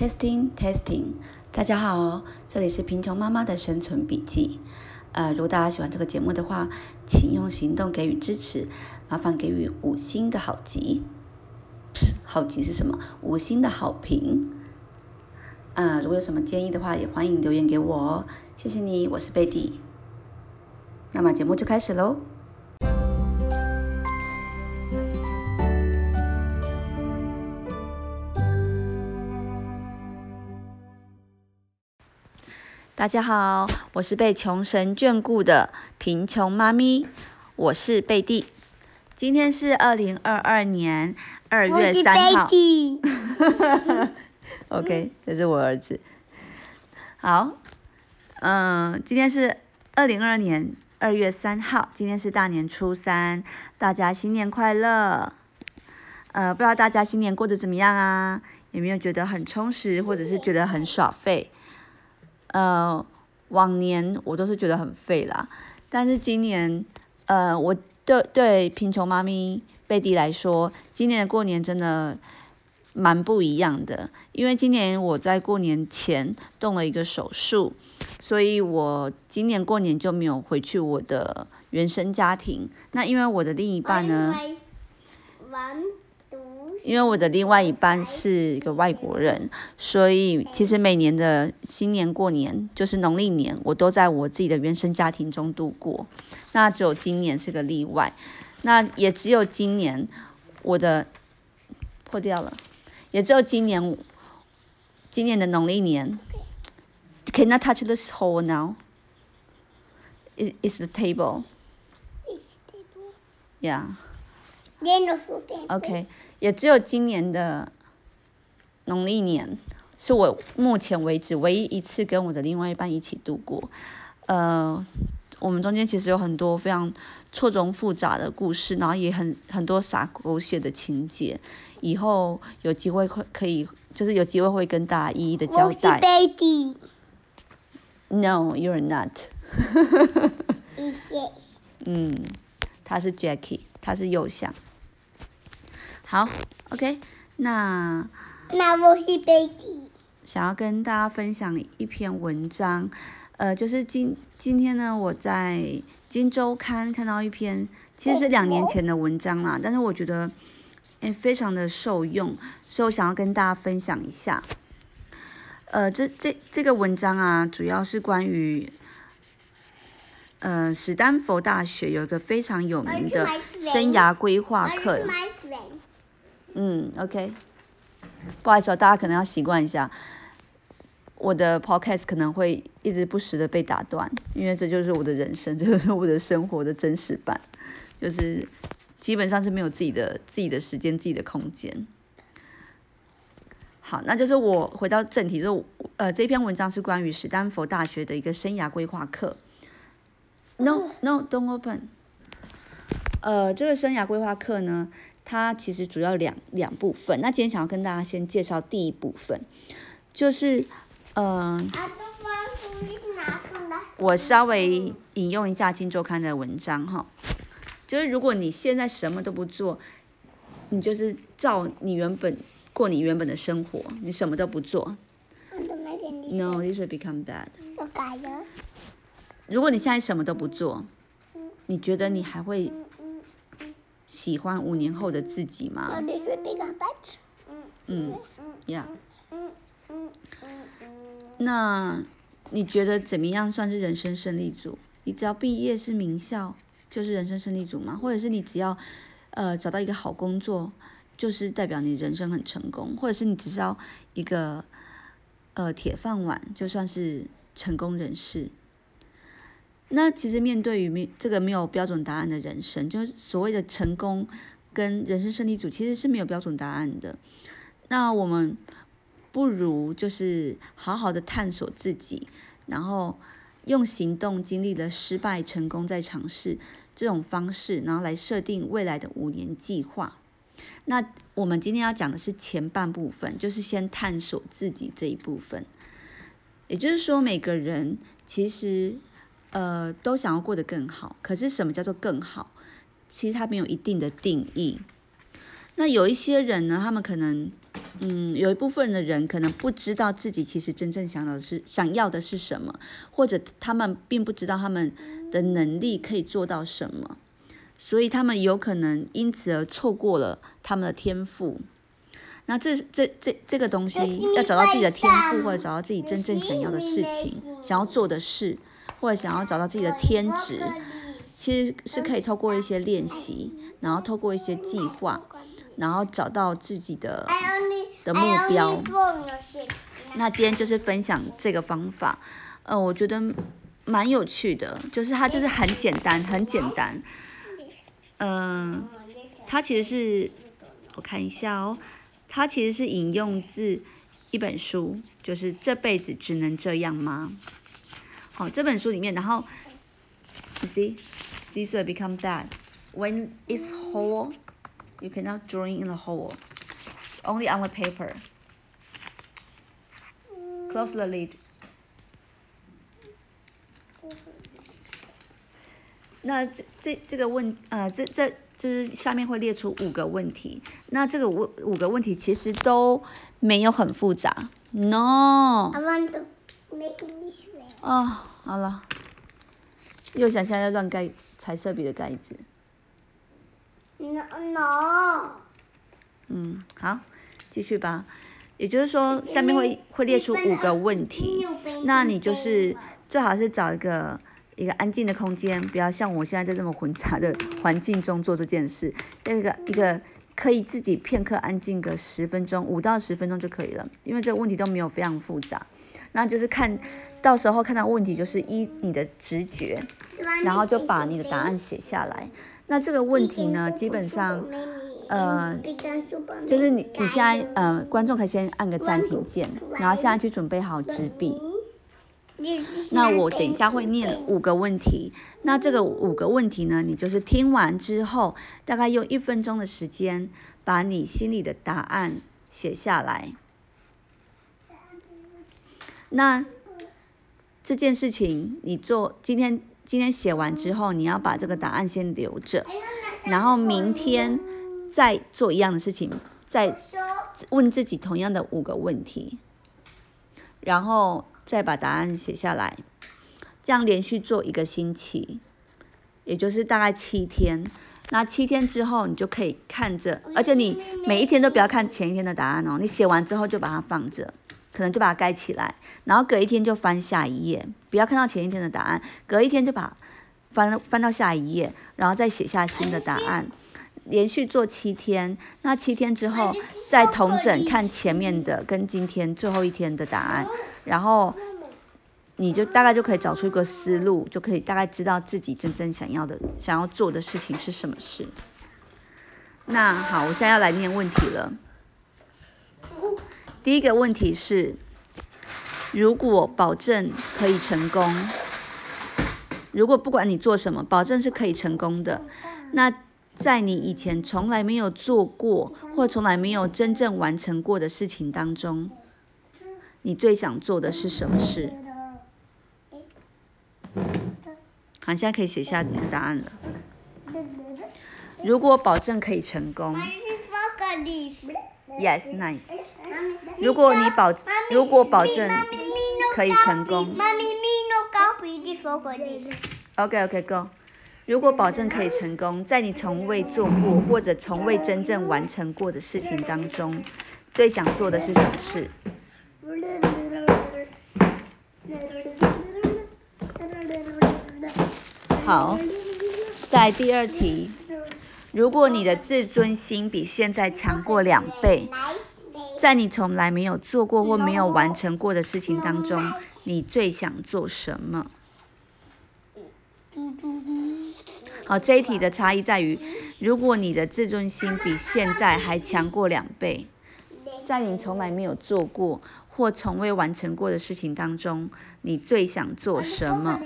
Testing Testing，大家好，这里是贫穷妈妈的生存笔记。呃，如果大家喜欢这个节目的话，请用行动给予支持，麻烦给予五星的好评。好集是什么？五星的好评。啊，如果有什么建议的话，也欢迎留言给我哦。谢谢你，我是贝蒂。那么节目就开始喽。大家好，我是被穷神眷顾的贫穷妈咪，我是贝蒂。今天是二零二二年二月三号。OK，这是我儿子。好，嗯，今天是二零二二年二月三号，今天是大年初三，大家新年快乐。呃，不知道大家新年过得怎么样啊？有没有觉得很充实，或者是觉得很耍废？呃，往年我都是觉得很废啦，但是今年，呃，我对对贫穷妈咪贝蒂来说，今年的过年真的蛮不一样的，因为今年我在过年前动了一个手术，所以我今年过年就没有回去我的原生家庭。那因为我的另一半呢？因为我的另外一半是一个外国人，所以其实每年的新年过年，就是农历年，我都在我自己的原生家庭中度过。那只有今年是个例外，那也只有今年我的破掉了，也只有今年今年的农历年。Can I touch this hole now? It is the table. Yeah. OK. 也只有今年的农历年是我目前为止唯一一次跟我的另外一半一起度过。呃，我们中间其实有很多非常错综复杂的故事，然后也很很多洒狗血的情节。以后有机会会可以，就是有机会会跟大家一一的交代。我是 baby。No, you're not. 嗯，他是 Jackie，他是右向。好，OK，那那我是 baby，想要跟大家分享一篇文章，呃，就是今今天呢，我在《金周刊》看到一篇，其实是两年前的文章啦，但是我觉得诶非常的受用，所以我想要跟大家分享一下。呃，这这这个文章啊，主要是关于，呃，史丹佛大学有一个非常有名的生涯规划课。嗯，OK，不好意思，哦大家可能要习惯一下，我的 Podcast 可能会一直不时的被打断，因为这就是我的人生，这就是我的生活的真实版，就是基本上是没有自己的自己的时间、自己的空间。好，那就是我回到正题，就呃这篇文章是关于史丹佛大学的一个生涯规划课。No, no, don't open。呃，这个生涯规划课呢？它其实主要两两部分，那今天想要跟大家先介绍第一部分，就是，嗯，我稍微引用一下《金周刊》的文章哈，就是如果你现在什么都不做，你就是照你原本过你原本的生活，你什么都不做，No, this will become bad。如果你现在什么都不做，你觉得你还会？喜欢五年后的自己吗？嗯，Yeah。那你觉得怎么样算是人生胜利组？你只要毕业是名校就是人生胜利组吗？或者是你只要呃找到一个好工作就是代表你人生很成功？或者是你只要一个呃铁饭碗就算是成功人士？那其实面对于没这个没有标准答案的人生，就是所谓的成功跟人生胜利组其实是没有标准答案的。那我们不如就是好好的探索自己，然后用行动经历了失败、成功再尝试这种方式，然后来设定未来的五年计划。那我们今天要讲的是前半部分，就是先探索自己这一部分。也就是说，每个人其实。呃，都想要过得更好，可是什么叫做更好？其实它没有一定的定义。那有一些人呢，他们可能嗯，有一部分的人可能不知道自己其实真正想要的是想要的是什么，或者他们并不知道他们的能力可以做到什么，所以他们有可能因此而错过了他们的天赋。那这这这这个东西要找到自己的天赋，或者找到自己真正想要的事情，想要做的事，或者想要找到自己的天职，其实是可以透过一些练习，然后透过一些计划，然后找到自己的的目标。那今天就是分享这个方法，呃，我觉得蛮有趣的，就是它就是很简单，很简单。嗯，它其实是我看一下哦。它其实是引用自一本书，就是这辈子只能这样吗？好，这本书里面，然后，you see, this will become that when it's whole, you cannot drawing in the hole, only on the paper. Close the lid. 那这这这个问呃这这。就是下面会列出五个问题，那这个五五个问题其实都没有很复杂。No。I want to make this way。 哦，好了，又想现在乱盖彩色笔的盖子。No no。嗯，好，继续吧。也就是说，下面会会列出五个问题，那你就是最好是找一个。一个安静的空间，不要像我现在在这么混杂的环境中做这件事。那个一个可以自己片刻安静个十分钟，五到十分钟就可以了，因为这个问题都没有非常复杂。那就是看到时候看到问题，就是依你的直觉，然后就把你的答案写下来。那这个问题呢，基本上，呃，就是你你现在呃，观众可以先按个暂停键，然后现在去准备好纸笔。那我等一下会念五个问题，那这个五个问题呢，你就是听完之后，大概用一分钟的时间，把你心里的答案写下来。那这件事情你做，今天今天写完之后，你要把这个答案先留着，然后明天再做一样的事情，再问自己同样的五个问题，然后。再把答案写下来，这样连续做一个星期，也就是大概七天。那七天之后，你就可以看着，而且你每一天都不要看前一天的答案哦。你写完之后就把它放着，可能就把它盖起来，然后隔一天就翻下一页，不要看到前一天的答案，隔一天就把翻翻到下一页，然后再写下新的答案。连续做七天，那七天之后再同整看前面的跟今天最后一天的答案。然后你就大概就可以找出一个思路，就可以大概知道自己真正想要的、想要做的事情是什么事。那好，我现在要来念问题了。第一个问题是：如果保证可以成功，如果不管你做什么，保证是可以成功的，那在你以前从来没有做过或从来没有真正完成过的事情当中。你最想做的是什么事？好，现在可以写下你的答案了。如果保证可以成功，Yes, nice。如果你保，如果保证可以成功，OK, OK, Go。如果保证可以成功，在你从未做过或者从未真正完成过的事情当中，最想做的是什么事？好，在第二题，如果你的自尊心比现在强过两倍，在你从来没有做过或没有完成过的事情当中，你最想做什么？好，这一题的差异在于，如果你的自尊心比现在还强过两倍，在你从来没有做过。或从未完成过的事情当中，你最想做什么？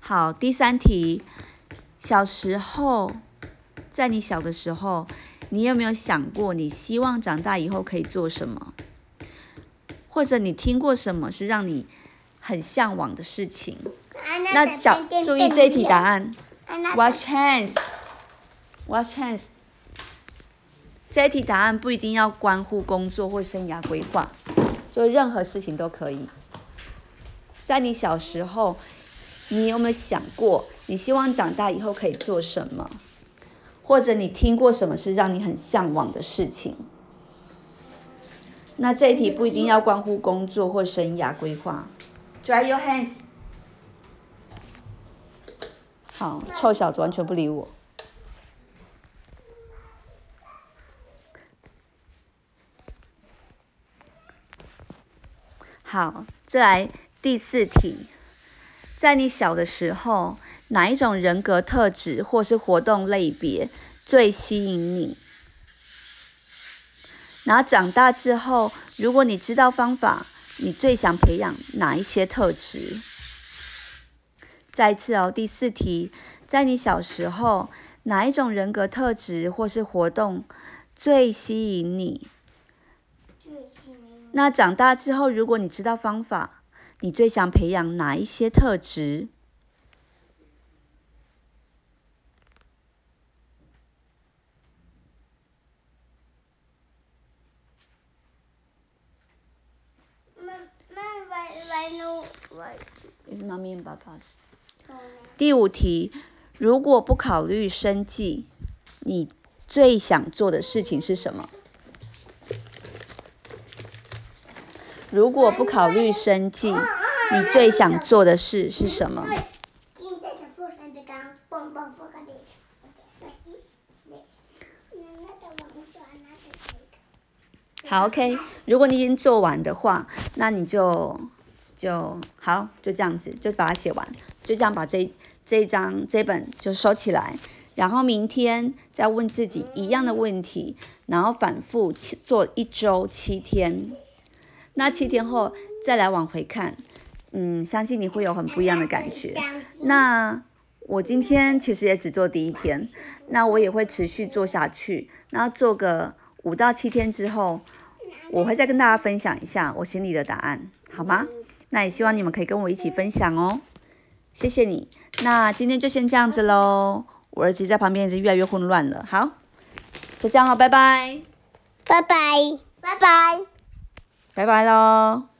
好，第三题，小时候，在你小的时候，你有没有想过你希望长大以后可以做什么？或者你听过什么是让你很向往的事情？那小注意这一题答案，wash hands。Wash hands。这一题答案不一定要关乎工作或生涯规划，就任何事情都可以。在你小时候，你有没有想过，你希望长大以后可以做什么？或者你听过什么是让你很向往的事情？那这一题不一定要关乎工作或生涯规划。Dry your hands。好，臭小子完全不理我。好，再来第四题，在你小的时候，哪一种人格特质或是活动类别最吸引你？然后长大之后，如果你知道方法，你最想培养哪一些特质？再次哦，第四题，在你小时候，哪一种人格特质或是活动最吸引你？那长大之后，如果你知道方法，你最想培养哪一些特质？第五题，如果不考虑生计，你最想做的事情是什么？如果不考虑生计，你最想做的事是什么？好，OK。如果你已经做完的话，那你就就好，就这样子，就把它写完，就这样把这这一张这本就收起来，然后明天再问自己一样的问题，然后反复做一周七天。那七天后再来往回看，嗯，相信你会有很不一样的感觉。那我今天其实也只做第一天，那我也会持续做下去。那做个五到七天之后，我会再跟大家分享一下我心里的答案，好吗？那也希望你们可以跟我一起分享哦。谢谢你。那今天就先这样子喽。我儿子在旁边是越来越混乱了。好，就这样了，拜拜。拜拜，拜拜。拜拜喽。